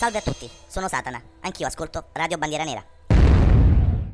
Salve a tutti, sono Satana, anch'io ascolto Radio Bandiera Nera.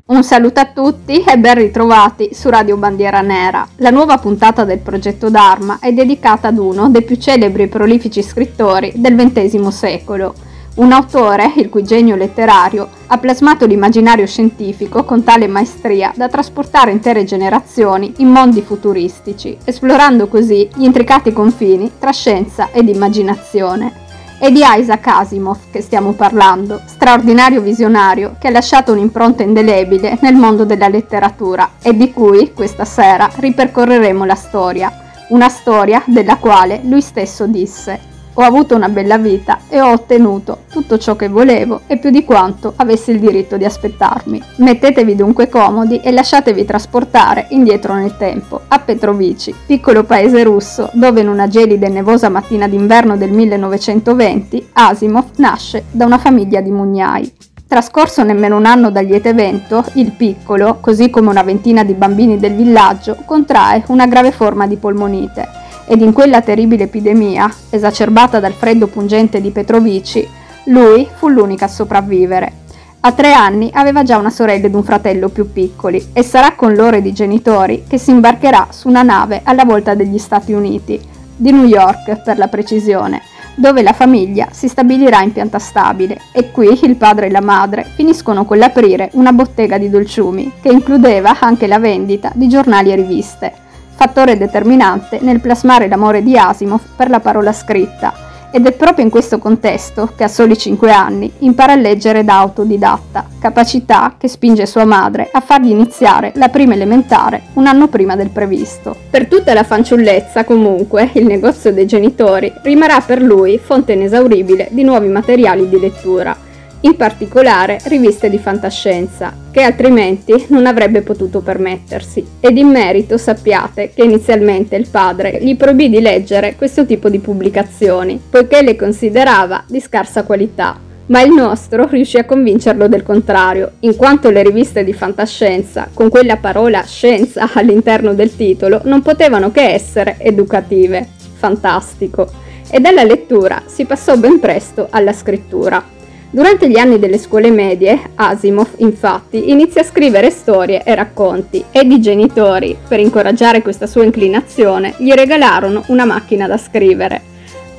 Un saluto a tutti e ben ritrovati su Radio Bandiera Nera. La nuova puntata del progetto Dharma è dedicata ad uno dei più celebri e prolifici scrittori del XX secolo. Un autore, il cui genio letterario ha plasmato l'immaginario scientifico con tale maestria da trasportare intere generazioni in mondi futuristici, esplorando così gli intricati confini tra scienza ed immaginazione. È di Isaac Asimov che stiamo parlando, straordinario visionario che ha lasciato un'impronta indelebile nel mondo della letteratura e di cui questa sera ripercorreremo la storia, una storia della quale lui stesso disse ho avuto una bella vita e ho ottenuto tutto ciò che volevo e più di quanto avessi il diritto di aspettarmi. Mettetevi dunque comodi e lasciatevi trasportare indietro nel tempo, a Petrovici, piccolo paese russo dove in una gelida e nevosa mattina d'inverno del 1920 Asimov nasce da una famiglia di mugnai. Trascorso nemmeno un anno dal lieto evento, il piccolo, così come una ventina di bambini del villaggio, contrae una grave forma di polmonite ed in quella terribile epidemia, esacerbata dal freddo pungente di Petrovici, lui fu l'unica a sopravvivere. A tre anni aveva già una sorella ed un fratello più piccoli e sarà con loro ed i genitori che si imbarcherà su una nave alla volta degli Stati Uniti, di New York per la precisione, dove la famiglia si stabilirà in pianta stabile e qui il padre e la madre finiscono con l'aprire una bottega di dolciumi che includeva anche la vendita di giornali e riviste fattore determinante nel plasmare l'amore di Asimov per la parola scritta, ed è proprio in questo contesto che a soli 5 anni impara a leggere da autodidatta, capacità che spinge sua madre a fargli iniziare la prima elementare un anno prima del previsto. Per tutta la fanciullezza, comunque, il negozio dei genitori rimarrà per lui fonte inesauribile di nuovi materiali di lettura in particolare riviste di fantascienza, che altrimenti non avrebbe potuto permettersi. Ed in merito sappiate che inizialmente il padre gli proibì di leggere questo tipo di pubblicazioni, poiché le considerava di scarsa qualità. Ma il nostro riuscì a convincerlo del contrario, in quanto le riviste di fantascienza, con quella parola scienza all'interno del titolo, non potevano che essere educative. Fantastico. E dalla lettura si passò ben presto alla scrittura. Durante gli anni delle scuole medie, Asimov, infatti, inizia a scrivere storie e racconti ed i genitori, per incoraggiare questa sua inclinazione, gli regalarono una macchina da scrivere.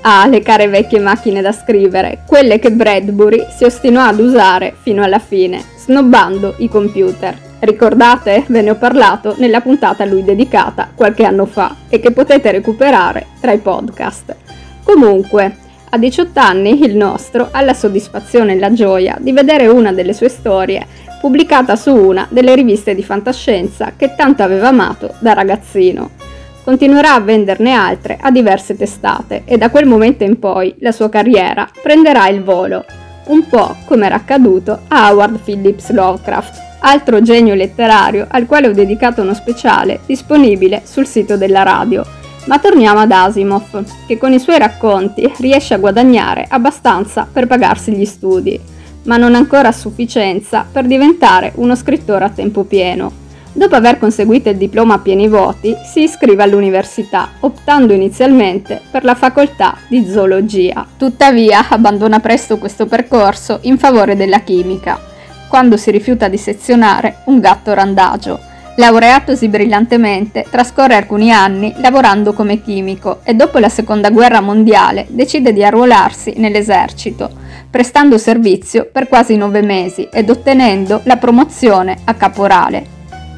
Ah, le care vecchie macchine da scrivere, quelle che Bradbury si ostinò ad usare fino alla fine, snobbando i computer. Ricordate? Ve ne ho parlato nella puntata a lui dedicata qualche anno fa e che potete recuperare tra i podcast. Comunque, a 18 anni il nostro ha la soddisfazione e la gioia di vedere una delle sue storie pubblicata su una delle riviste di fantascienza che tanto aveva amato da ragazzino. Continuerà a venderne altre a diverse testate e da quel momento in poi la sua carriera prenderà il volo, un po' come era accaduto a Howard Phillips Lovecraft, altro genio letterario al quale ho dedicato uno speciale disponibile sul sito della radio ma torniamo ad Asimov, che con i suoi racconti riesce a guadagnare abbastanza per pagarsi gli studi, ma non ancora a sufficienza per diventare uno scrittore a tempo pieno. Dopo aver conseguito il diploma a pieni voti, si iscrive all'università, optando inizialmente per la facoltà di zoologia. Tuttavia abbandona presto questo percorso in favore della chimica, quando si rifiuta di sezionare un gatto randagio, Laureatosi brillantemente, trascorre alcuni anni lavorando come chimico e dopo la seconda guerra mondiale decide di arruolarsi nell'esercito, prestando servizio per quasi nove mesi ed ottenendo la promozione a caporale.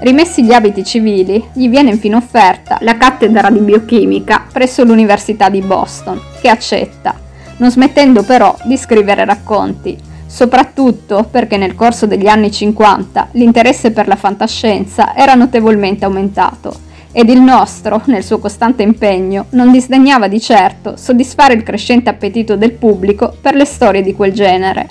Rimessi gli abiti civili, gli viene infine offerta la cattedra di biochimica presso l'Università di Boston, che accetta, non smettendo però di scrivere racconti, soprattutto perché nel corso degli anni 50 l'interesse per la fantascienza era notevolmente aumentato ed il nostro, nel suo costante impegno, non disdegnava di certo soddisfare il crescente appetito del pubblico per le storie di quel genere.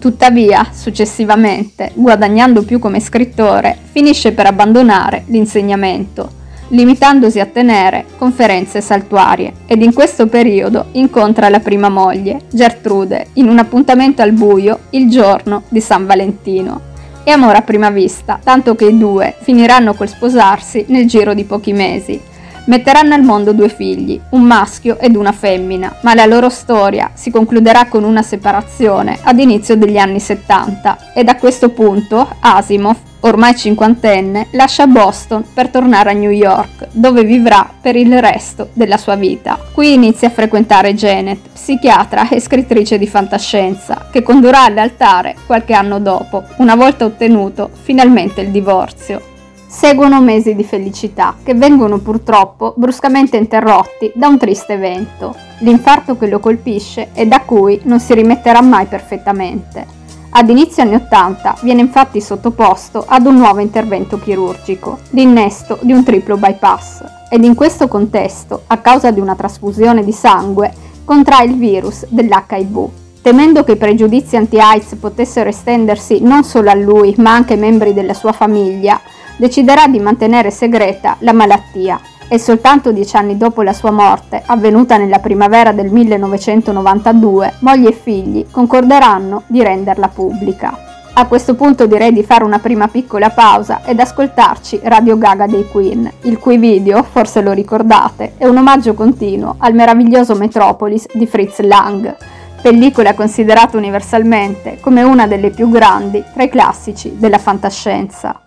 Tuttavia, successivamente, guadagnando più come scrittore, finisce per abbandonare l'insegnamento limitandosi a tenere conferenze saltuarie ed in questo periodo incontra la prima moglie, Gertrude, in un appuntamento al buio il giorno di San Valentino. È amore a prima vista, tanto che i due finiranno col sposarsi nel giro di pochi mesi. Metteranno al mondo due figli, un maschio ed una femmina, ma la loro storia si concluderà con una separazione ad inizio degli anni 70 e da questo punto Asimov, ormai cinquantenne, lascia Boston per tornare a New York, dove vivrà per il resto della sua vita. Qui inizia a frequentare Janet, psichiatra e scrittrice di fantascienza, che condurrà all'altare qualche anno dopo, una volta ottenuto finalmente il divorzio. Seguono mesi di felicità che vengono purtroppo bruscamente interrotti da un triste evento, l'infarto che lo colpisce e da cui non si rimetterà mai perfettamente. Ad inizio anni 80 viene infatti sottoposto ad un nuovo intervento chirurgico, l'innesto di un triplo bypass, ed in questo contesto, a causa di una trasfusione di sangue, contrae il virus dell'HIV. Temendo che i pregiudizi anti-AIDS potessero estendersi non solo a lui, ma anche ai membri della sua famiglia, deciderà di mantenere segreta la malattia e soltanto dieci anni dopo la sua morte, avvenuta nella primavera del 1992, moglie e figli concorderanno di renderla pubblica. A questo punto direi di fare una prima piccola pausa ed ascoltarci Radio Gaga dei Queen, il cui video, forse lo ricordate, è un omaggio continuo al meraviglioso Metropolis di Fritz Lang, pellicola considerata universalmente come una delle più grandi tra i classici della fantascienza.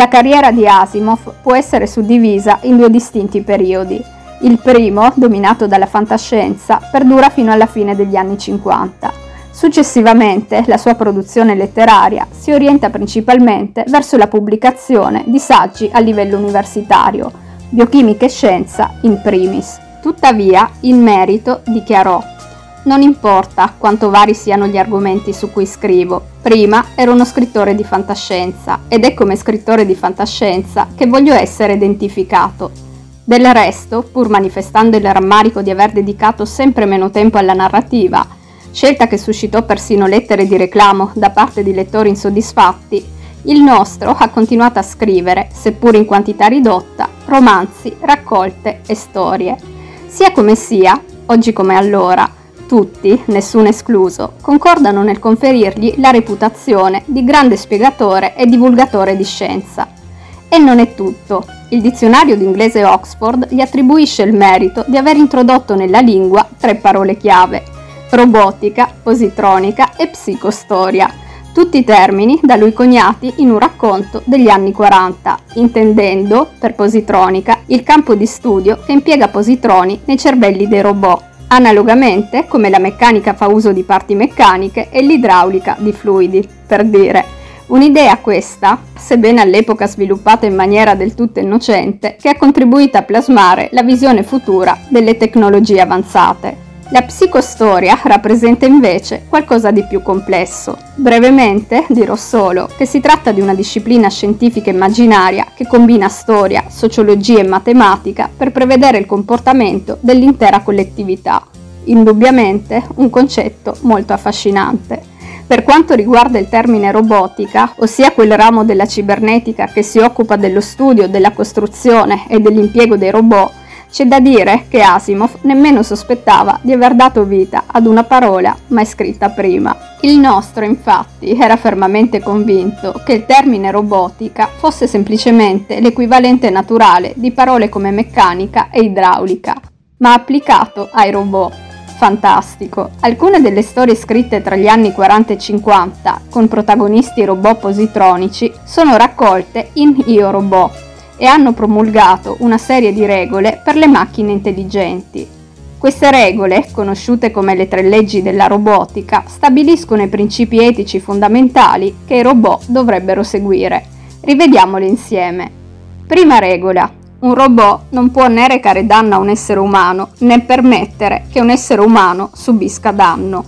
La carriera di Asimov può essere suddivisa in due distinti periodi. Il primo, dominato dalla fantascienza, perdura fino alla fine degli anni 50. Successivamente la sua produzione letteraria si orienta principalmente verso la pubblicazione di saggi a livello universitario, biochimica e scienza in primis. Tuttavia, in merito dichiarò non importa quanto vari siano gli argomenti su cui scrivo, prima ero uno scrittore di fantascienza ed è come scrittore di fantascienza che voglio essere identificato. Del resto, pur manifestando il rammarico di aver dedicato sempre meno tempo alla narrativa, scelta che suscitò persino lettere di reclamo da parte di lettori insoddisfatti, il nostro ha continuato a scrivere, seppur in quantità ridotta, romanzi, raccolte e storie. Sia come sia, oggi come allora, tutti, nessuno escluso, concordano nel conferirgli la reputazione di grande spiegatore e divulgatore di scienza. E non è tutto. Il dizionario d'inglese Oxford gli attribuisce il merito di aver introdotto nella lingua tre parole chiave: robotica, positronica e psicostoria, tutti termini da lui coniati in un racconto degli anni 40, intendendo, per positronica, il campo di studio che impiega positroni nei cervelli dei robot analogamente come la meccanica fa uso di parti meccaniche e l'idraulica di fluidi, per dire. Un'idea questa, sebbene all'epoca sviluppata in maniera del tutto innocente, che ha contribuito a plasmare la visione futura delle tecnologie avanzate. La psicostoria rappresenta invece qualcosa di più complesso. Brevemente dirò solo che si tratta di una disciplina scientifica immaginaria che combina storia, sociologia e matematica per prevedere il comportamento dell'intera collettività. Indubbiamente un concetto molto affascinante. Per quanto riguarda il termine robotica, ossia quel ramo della cibernetica che si occupa dello studio, della costruzione e dell'impiego dei robot, c'è da dire che Asimov nemmeno sospettava di aver dato vita ad una parola mai scritta prima. Il nostro, infatti, era fermamente convinto che il termine robotica fosse semplicemente l'equivalente naturale di parole come meccanica e idraulica, ma applicato ai robot. Fantastico. Alcune delle storie scritte tra gli anni 40 e 50, con protagonisti robot positronici, sono raccolte in Io Robot, e hanno promulgato una serie di regole per le macchine intelligenti. Queste regole, conosciute come le tre leggi della robotica, stabiliscono i principi etici fondamentali che i robot dovrebbero seguire. Rivediamole insieme. Prima regola. Un robot non può né recare danno a un essere umano né permettere che un essere umano subisca danno.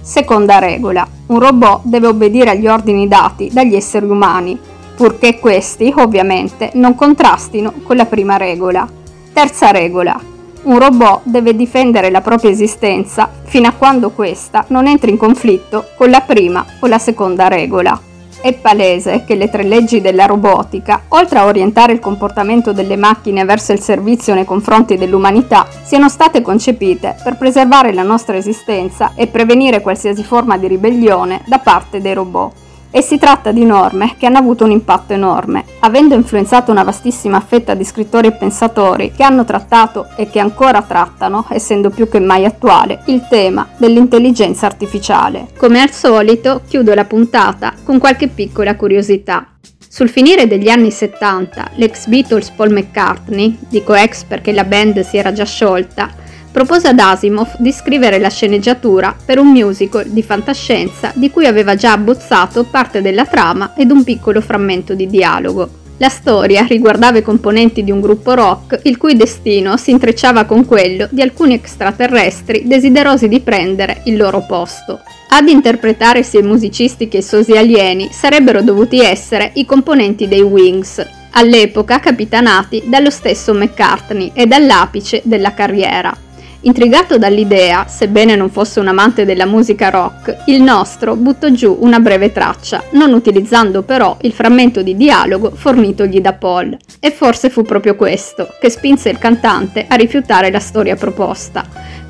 Seconda regola. Un robot deve obbedire agli ordini dati dagli esseri umani purché questi, ovviamente, non contrastino con la prima regola. Terza regola. Un robot deve difendere la propria esistenza fino a quando questa non entri in conflitto con la prima o la seconda regola. È palese che le tre leggi della robotica, oltre a orientare il comportamento delle macchine verso il servizio nei confronti dell'umanità, siano state concepite per preservare la nostra esistenza e prevenire qualsiasi forma di ribellione da parte dei robot e si tratta di norme che hanno avuto un impatto enorme, avendo influenzato una vastissima fetta di scrittori e pensatori che hanno trattato e che ancora trattano, essendo più che mai attuale, il tema dell'intelligenza artificiale. Come al solito, chiudo la puntata con qualche piccola curiosità. Sul finire degli anni 70, l'ex Beatles Paul McCartney, dico ex perché la band si era già sciolta, propose ad Asimov di scrivere la sceneggiatura per un musical di fantascienza di cui aveva già abbozzato parte della trama ed un piccolo frammento di dialogo. La storia riguardava i componenti di un gruppo rock il cui destino si intrecciava con quello di alcuni extraterrestri desiderosi di prendere il loro posto. Ad interpretare sia i musicisti che i sosi alieni sarebbero dovuti essere i componenti dei Wings, all'epoca capitanati dallo stesso McCartney e dall'apice della carriera. Intrigato dall'idea, sebbene non fosse un amante della musica rock, il nostro buttò giù una breve traccia, non utilizzando però il frammento di dialogo fornitogli da Paul. E forse fu proprio questo che spinse il cantante a rifiutare la storia proposta.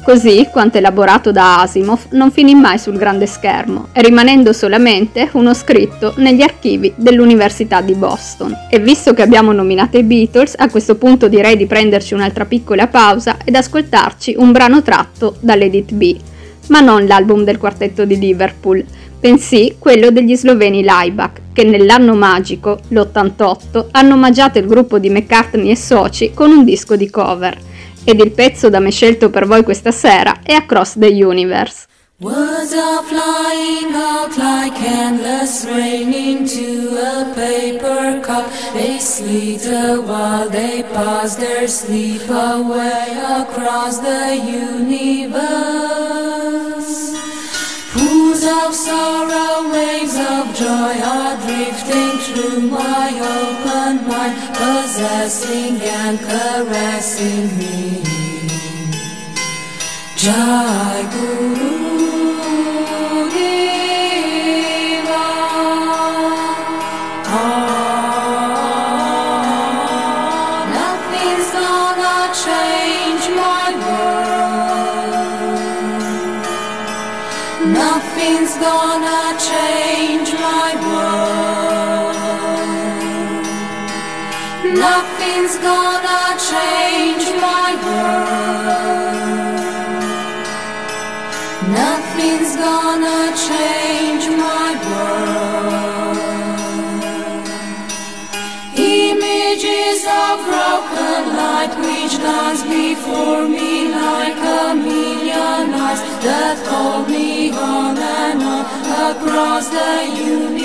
Così, quanto elaborato da Asimov, non finì mai sul grande schermo, rimanendo solamente uno scritto negli archivi dell'Università di Boston. E visto che abbiamo nominato i Beatles, a questo punto direi di prenderci un'altra piccola pausa ed ascoltarci un brano tratto dall'Edit B, ma non l'album del quartetto di Liverpool, bensì quello degli sloveni Laibach, che nell'anno magico, l'88, hanno omaggiato il gruppo di McCartney e soci con un disco di cover ed il pezzo da me scelto per voi questa sera è Across the Universe. Words are flying out like endless rain into a paper cup. They slither while they pass their sleep away across the universe. Pools of sorrow, waves of joy are drifting through my open possessing and caressing me. Jai Guru that hold me on and on across the universe.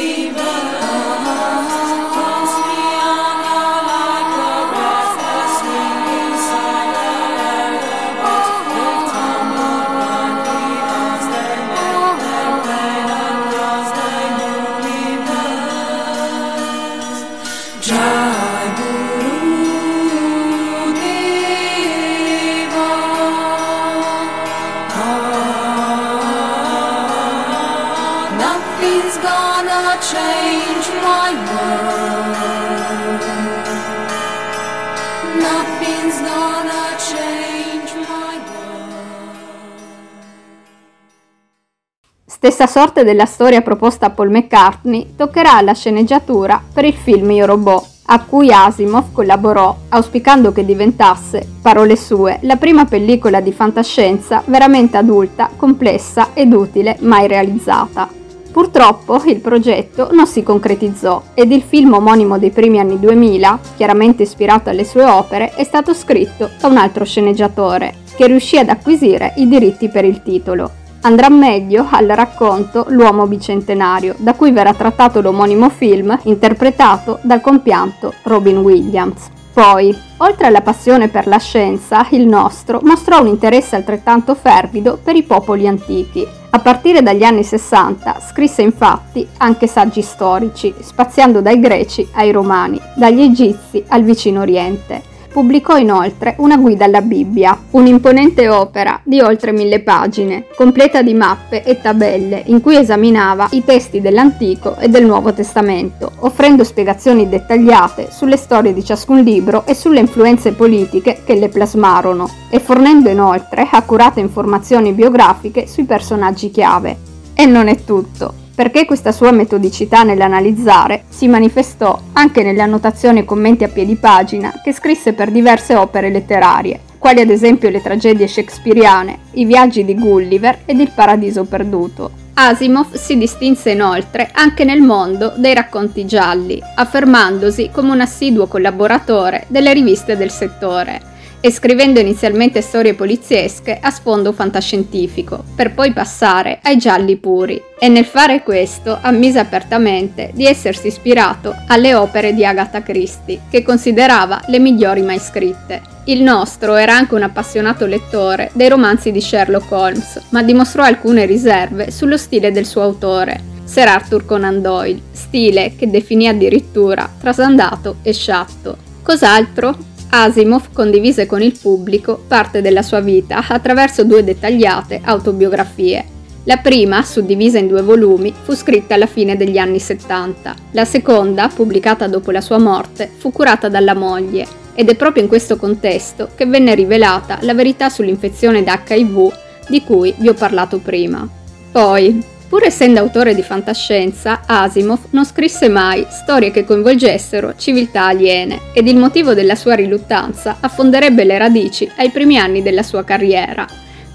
Stessa sorte della storia proposta a Paul McCartney toccherà alla sceneggiatura per il film Io Robot, a cui Asimov collaborò, auspicando che diventasse, parole sue, la prima pellicola di fantascienza veramente adulta, complessa ed utile mai realizzata. Purtroppo il progetto non si concretizzò ed il film omonimo dei primi anni 2000, chiaramente ispirato alle sue opere, è stato scritto da un altro sceneggiatore, che riuscì ad acquisire i diritti per il titolo. Andrà meglio al racconto L'uomo bicentenario, da cui verrà trattato l'omonimo film interpretato dal compianto Robin Williams. Poi, oltre alla passione per la scienza, il nostro mostrò un interesse altrettanto fervido per i popoli antichi. A partire dagli anni 60 scrisse infatti anche saggi storici, spaziando dai greci ai romani, dagli egizi al vicino oriente. Pubblicò inoltre una guida alla Bibbia, un'imponente opera di oltre mille pagine, completa di mappe e tabelle, in cui esaminava i testi dell'Antico e del Nuovo Testamento, offrendo spiegazioni dettagliate sulle storie di ciascun libro e sulle influenze politiche che le plasmarono, e fornendo inoltre accurate informazioni biografiche sui personaggi chiave. E non è tutto perché questa sua metodicità nell'analizzare si manifestò anche nelle annotazioni e commenti a piedi pagina che scrisse per diverse opere letterarie, quali ad esempio le tragedie shakespeariane, I viaggi di Gulliver ed Il paradiso perduto. Asimov si distinse inoltre anche nel mondo dei racconti gialli, affermandosi come un assiduo collaboratore delle riviste del settore e scrivendo inizialmente storie poliziesche a sfondo fantascientifico, per poi passare ai gialli puri. E nel fare questo ammise apertamente di essersi ispirato alle opere di Agatha Christie, che considerava le migliori mai scritte. Il nostro era anche un appassionato lettore dei romanzi di Sherlock Holmes, ma dimostrò alcune riserve sullo stile del suo autore, Sir Arthur Conan Doyle, stile che definì addirittura trasandato e sciatto. Cos'altro? Asimov condivise con il pubblico parte della sua vita attraverso due dettagliate autobiografie. La prima, suddivisa in due volumi, fu scritta alla fine degli anni 70. La seconda, pubblicata dopo la sua morte, fu curata dalla moglie ed è proprio in questo contesto che venne rivelata la verità sull'infezione da HIV di cui vi ho parlato prima. Poi, Pur essendo autore di fantascienza, Asimov non scrisse mai storie che coinvolgessero civiltà aliene ed il motivo della sua riluttanza affonderebbe le radici ai primi anni della sua carriera,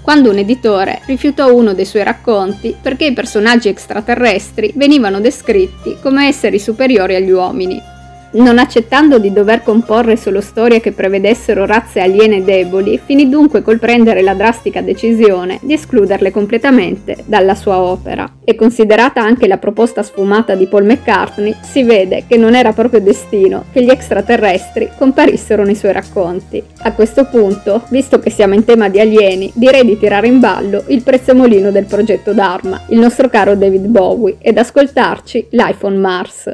quando un editore rifiutò uno dei suoi racconti perché i personaggi extraterrestri venivano descritti come esseri superiori agli uomini. Non accettando di dover comporre solo storie che prevedessero razze aliene deboli, finì dunque col prendere la drastica decisione di escluderle completamente dalla sua opera. E considerata anche la proposta sfumata di Paul McCartney, si vede che non era proprio destino che gli extraterrestri comparissero nei suoi racconti. A questo punto, visto che siamo in tema di alieni, direi di tirare in ballo il prezzemolino del progetto Dharma, il nostro caro David Bowie, ed ascoltarci l'iPhone Mars.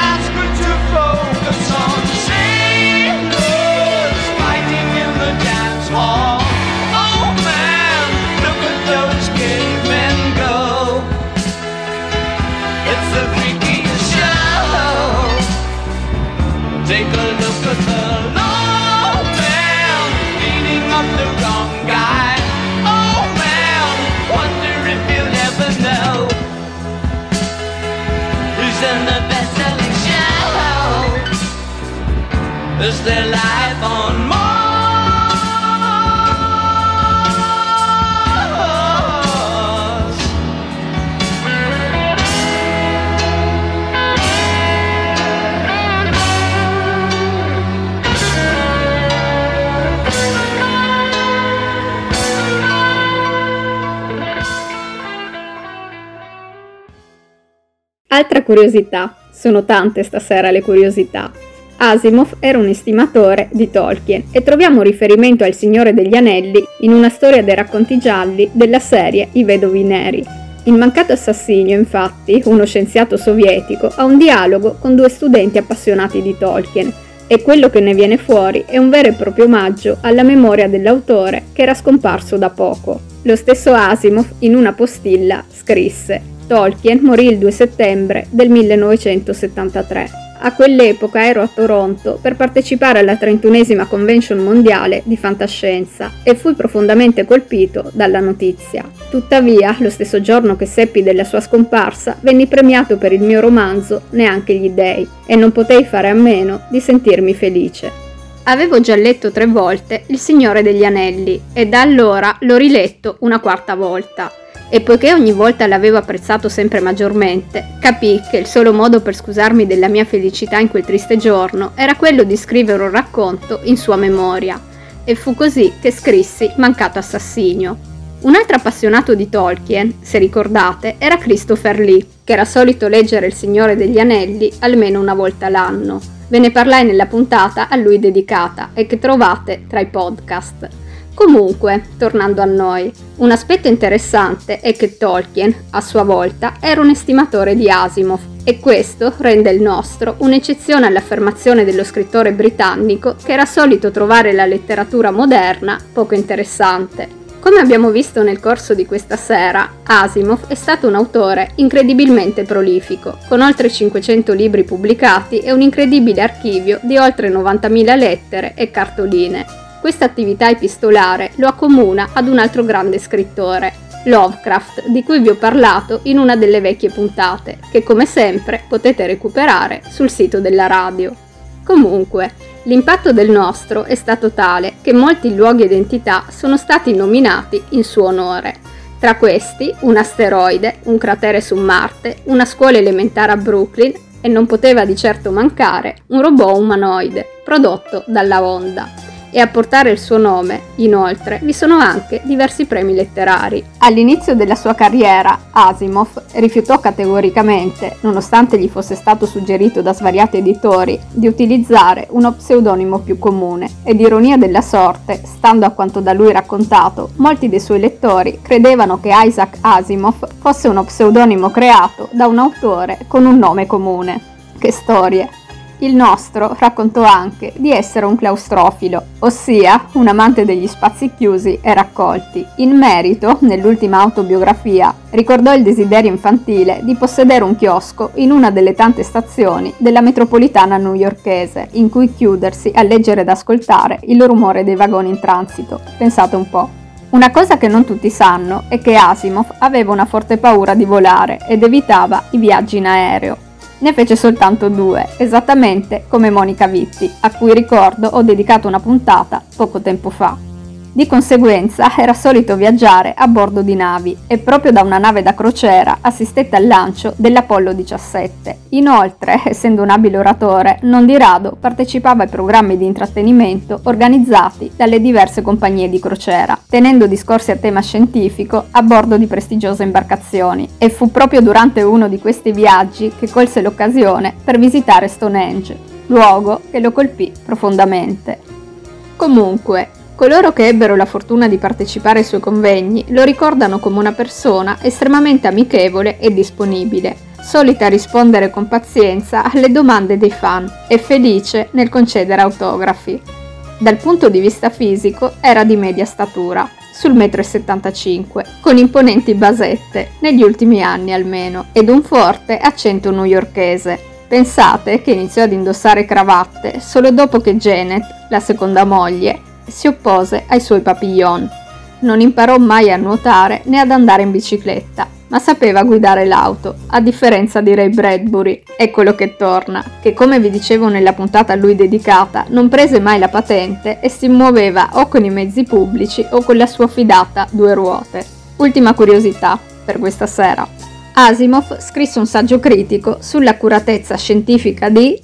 curiosità, sono tante stasera le curiosità. Asimov era un estimatore di Tolkien e troviamo riferimento al Signore degli Anelli in una storia dei racconti gialli della serie I Vedovi Neri. Il mancato assassinio, infatti, uno scienziato sovietico, ha un dialogo con due studenti appassionati di Tolkien e quello che ne viene fuori è un vero e proprio omaggio alla memoria dell'autore che era scomparso da poco. Lo stesso Asimov, in una postilla, scrisse Tolkien morì il 2 settembre del 1973. A quell'epoca ero a Toronto per partecipare alla 31esima convention mondiale di fantascienza e fui profondamente colpito dalla notizia. Tuttavia, lo stesso giorno che seppi della sua scomparsa, venni premiato per il mio romanzo Neanche gli dei e non potei fare a meno di sentirmi felice. Avevo già letto tre volte Il Signore degli Anelli e da allora l'ho riletto una quarta volta e poiché ogni volta l'avevo apprezzato sempre maggiormente, capii che il solo modo per scusarmi della mia felicità in quel triste giorno era quello di scrivere un racconto in sua memoria. E fu così che scrissi Mancato Assassinio. Un altro appassionato di Tolkien, se ricordate, era Christopher Lee, che era solito leggere Il Signore degli Anelli almeno una volta l'anno. Ve ne parlai nella puntata a lui dedicata e che trovate tra i podcast. Comunque, tornando a noi, un aspetto interessante è che Tolkien, a sua volta, era un estimatore di Asimov e questo rende il nostro un'eccezione all'affermazione dello scrittore britannico che era solito trovare la letteratura moderna poco interessante. Come abbiamo visto nel corso di questa sera, Asimov è stato un autore incredibilmente prolifico, con oltre 500 libri pubblicati e un incredibile archivio di oltre 90.000 lettere e cartoline, questa attività epistolare lo accomuna ad un altro grande scrittore, Lovecraft, di cui vi ho parlato in una delle vecchie puntate, che come sempre potete recuperare sul sito della radio. Comunque, l'impatto del nostro è stato tale che molti luoghi ed entità sono stati nominati in suo onore. Tra questi un asteroide, un cratere su Marte, una scuola elementare a Brooklyn e non poteva di certo mancare un robot umanoide prodotto dalla Honda e a portare il suo nome, inoltre, vi sono anche diversi premi letterari. All'inizio della sua carriera, Asimov rifiutò categoricamente, nonostante gli fosse stato suggerito da svariati editori, di utilizzare uno pseudonimo più comune, ed ironia della sorte, stando a quanto da lui raccontato, molti dei suoi lettori credevano che Isaac Asimov fosse uno pseudonimo creato da un autore con un nome comune. Che storie! Il nostro raccontò anche di essere un claustrofilo, ossia un amante degli spazi chiusi e raccolti. In merito, nell'ultima autobiografia, ricordò il desiderio infantile di possedere un chiosco in una delle tante stazioni della metropolitana newyorkese, in cui chiudersi a leggere ed ascoltare il rumore dei vagoni in transito. Pensate un po'. Una cosa che non tutti sanno è che Asimov aveva una forte paura di volare ed evitava i viaggi in aereo, ne fece soltanto due, esattamente come Monica Vitti, a cui ricordo ho dedicato una puntata poco tempo fa. Di conseguenza era solito viaggiare a bordo di navi e proprio da una nave da crociera assistette al lancio dell'Apollo 17. Inoltre, essendo un abile oratore, non di rado partecipava ai programmi di intrattenimento organizzati dalle diverse compagnie di crociera, tenendo discorsi a tema scientifico a bordo di prestigiose imbarcazioni. E fu proprio durante uno di questi viaggi che colse l'occasione per visitare Stonehenge, luogo che lo colpì profondamente. Comunque, Coloro che ebbero la fortuna di partecipare ai suoi convegni lo ricordano come una persona estremamente amichevole e disponibile, solita rispondere con pazienza alle domande dei fan e felice nel concedere autografi. Dal punto di vista fisico era di media statura, sul 1,75 m, con imponenti basette, negli ultimi anni almeno, ed un forte accento newyorkese. Pensate che iniziò ad indossare cravatte solo dopo che Janet, la seconda moglie, si oppose ai suoi papillon. Non imparò mai a nuotare né ad andare in bicicletta, ma sapeva guidare l'auto, a differenza di Ray Bradbury, eccolo che torna, che come vi dicevo nella puntata a lui dedicata, non prese mai la patente e si muoveva o con i mezzi pubblici o con la sua fidata due ruote. Ultima curiosità per questa sera. Asimov scrisse un saggio critico sull'accuratezza scientifica di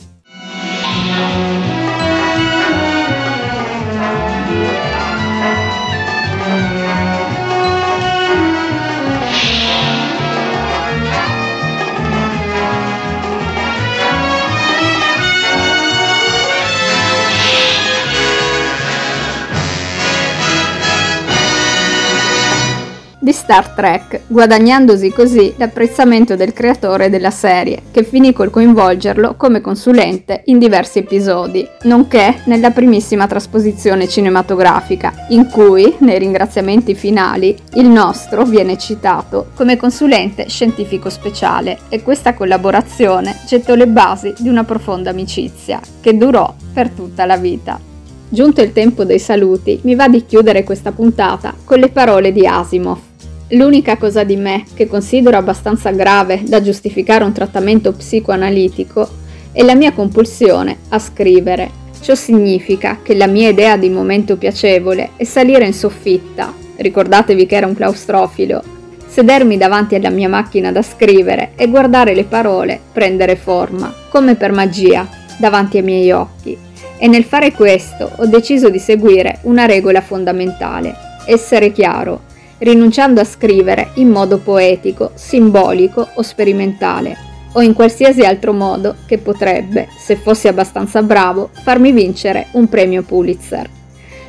Star Trek, guadagnandosi così l'apprezzamento del creatore della serie, che finì col coinvolgerlo come consulente in diversi episodi, nonché nella primissima trasposizione cinematografica, in cui, nei ringraziamenti finali, il nostro viene citato come consulente scientifico speciale e questa collaborazione gettò le basi di una profonda amicizia, che durò per tutta la vita. Giunto il tempo dei saluti, mi va di chiudere questa puntata con le parole di Asimov. L'unica cosa di me che considero abbastanza grave da giustificare un trattamento psicoanalitico è la mia compulsione a scrivere. Ciò significa che la mia idea di momento piacevole è salire in soffitta, ricordatevi che era un claustrofilo, sedermi davanti alla mia macchina da scrivere e guardare le parole prendere forma, come per magia, davanti ai miei occhi. E nel fare questo ho deciso di seguire una regola fondamentale, essere chiaro, rinunciando a scrivere in modo poetico, simbolico o sperimentale, o in qualsiasi altro modo che potrebbe, se fossi abbastanza bravo, farmi vincere un premio Pulitzer.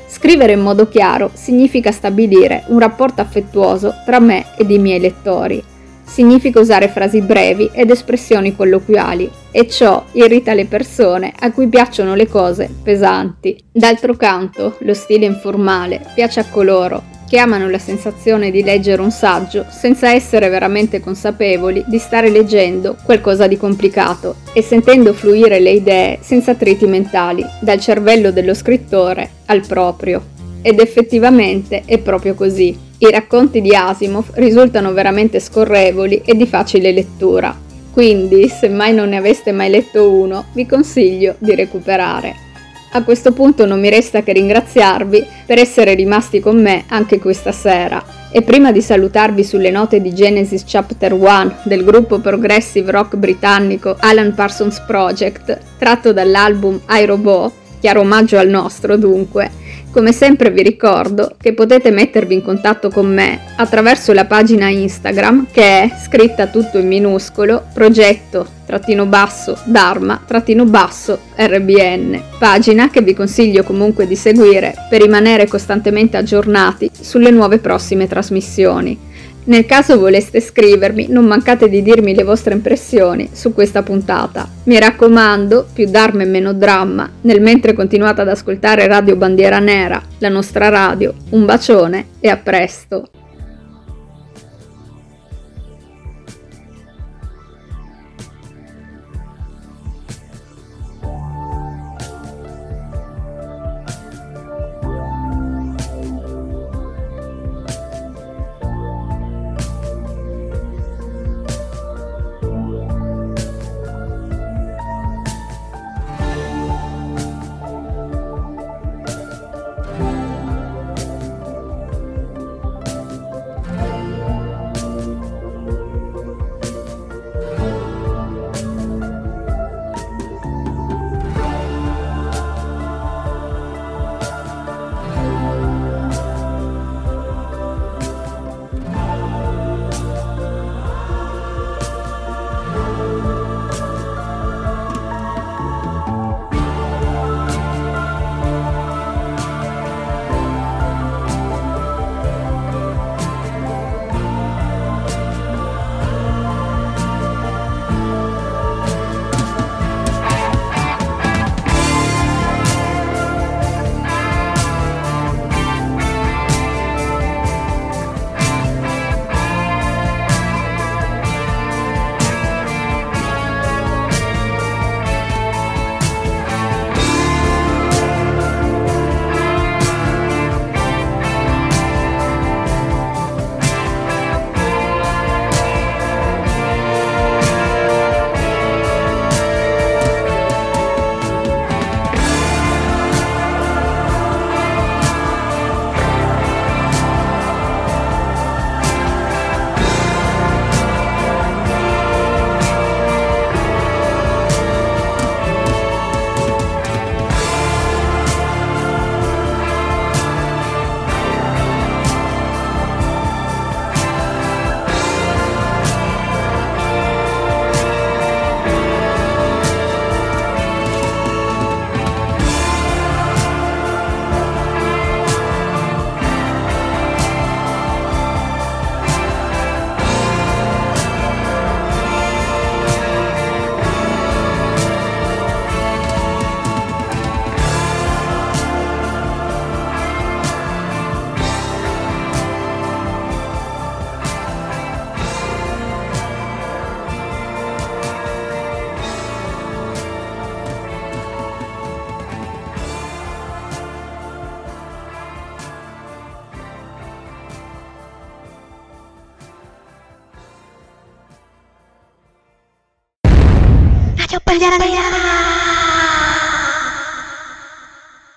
Scrivere in modo chiaro significa stabilire un rapporto affettuoso tra me ed i miei lettori, Significa usare frasi brevi ed espressioni colloquiali e ciò irrita le persone a cui piacciono le cose pesanti. D'altro canto, lo stile informale piace a coloro che amano la sensazione di leggere un saggio senza essere veramente consapevoli di stare leggendo qualcosa di complicato e sentendo fluire le idee senza attriti mentali dal cervello dello scrittore al proprio. Ed effettivamente è proprio così. I racconti di Asimov risultano veramente scorrevoli e di facile lettura, quindi se mai non ne aveste mai letto uno, vi consiglio di recuperare. A questo punto non mi resta che ringraziarvi per essere rimasti con me anche questa sera e prima di salutarvi sulle note di Genesis Chapter 1 del gruppo progressive rock britannico Alan Parsons Project, tratto dall'album I Robot, chiaro omaggio al nostro dunque, come sempre vi ricordo che potete mettervi in contatto con me attraverso la pagina Instagram che è scritta tutto in minuscolo progetto trattino basso Dharma trattino basso RBN, pagina che vi consiglio comunque di seguire per rimanere costantemente aggiornati sulle nuove prossime trasmissioni. Nel caso voleste scrivermi, non mancate di dirmi le vostre impressioni su questa puntata. Mi raccomando, più d'arme e meno dramma, nel mentre continuate ad ascoltare Radio Bandiera Nera, la nostra radio. Un bacione e a presto!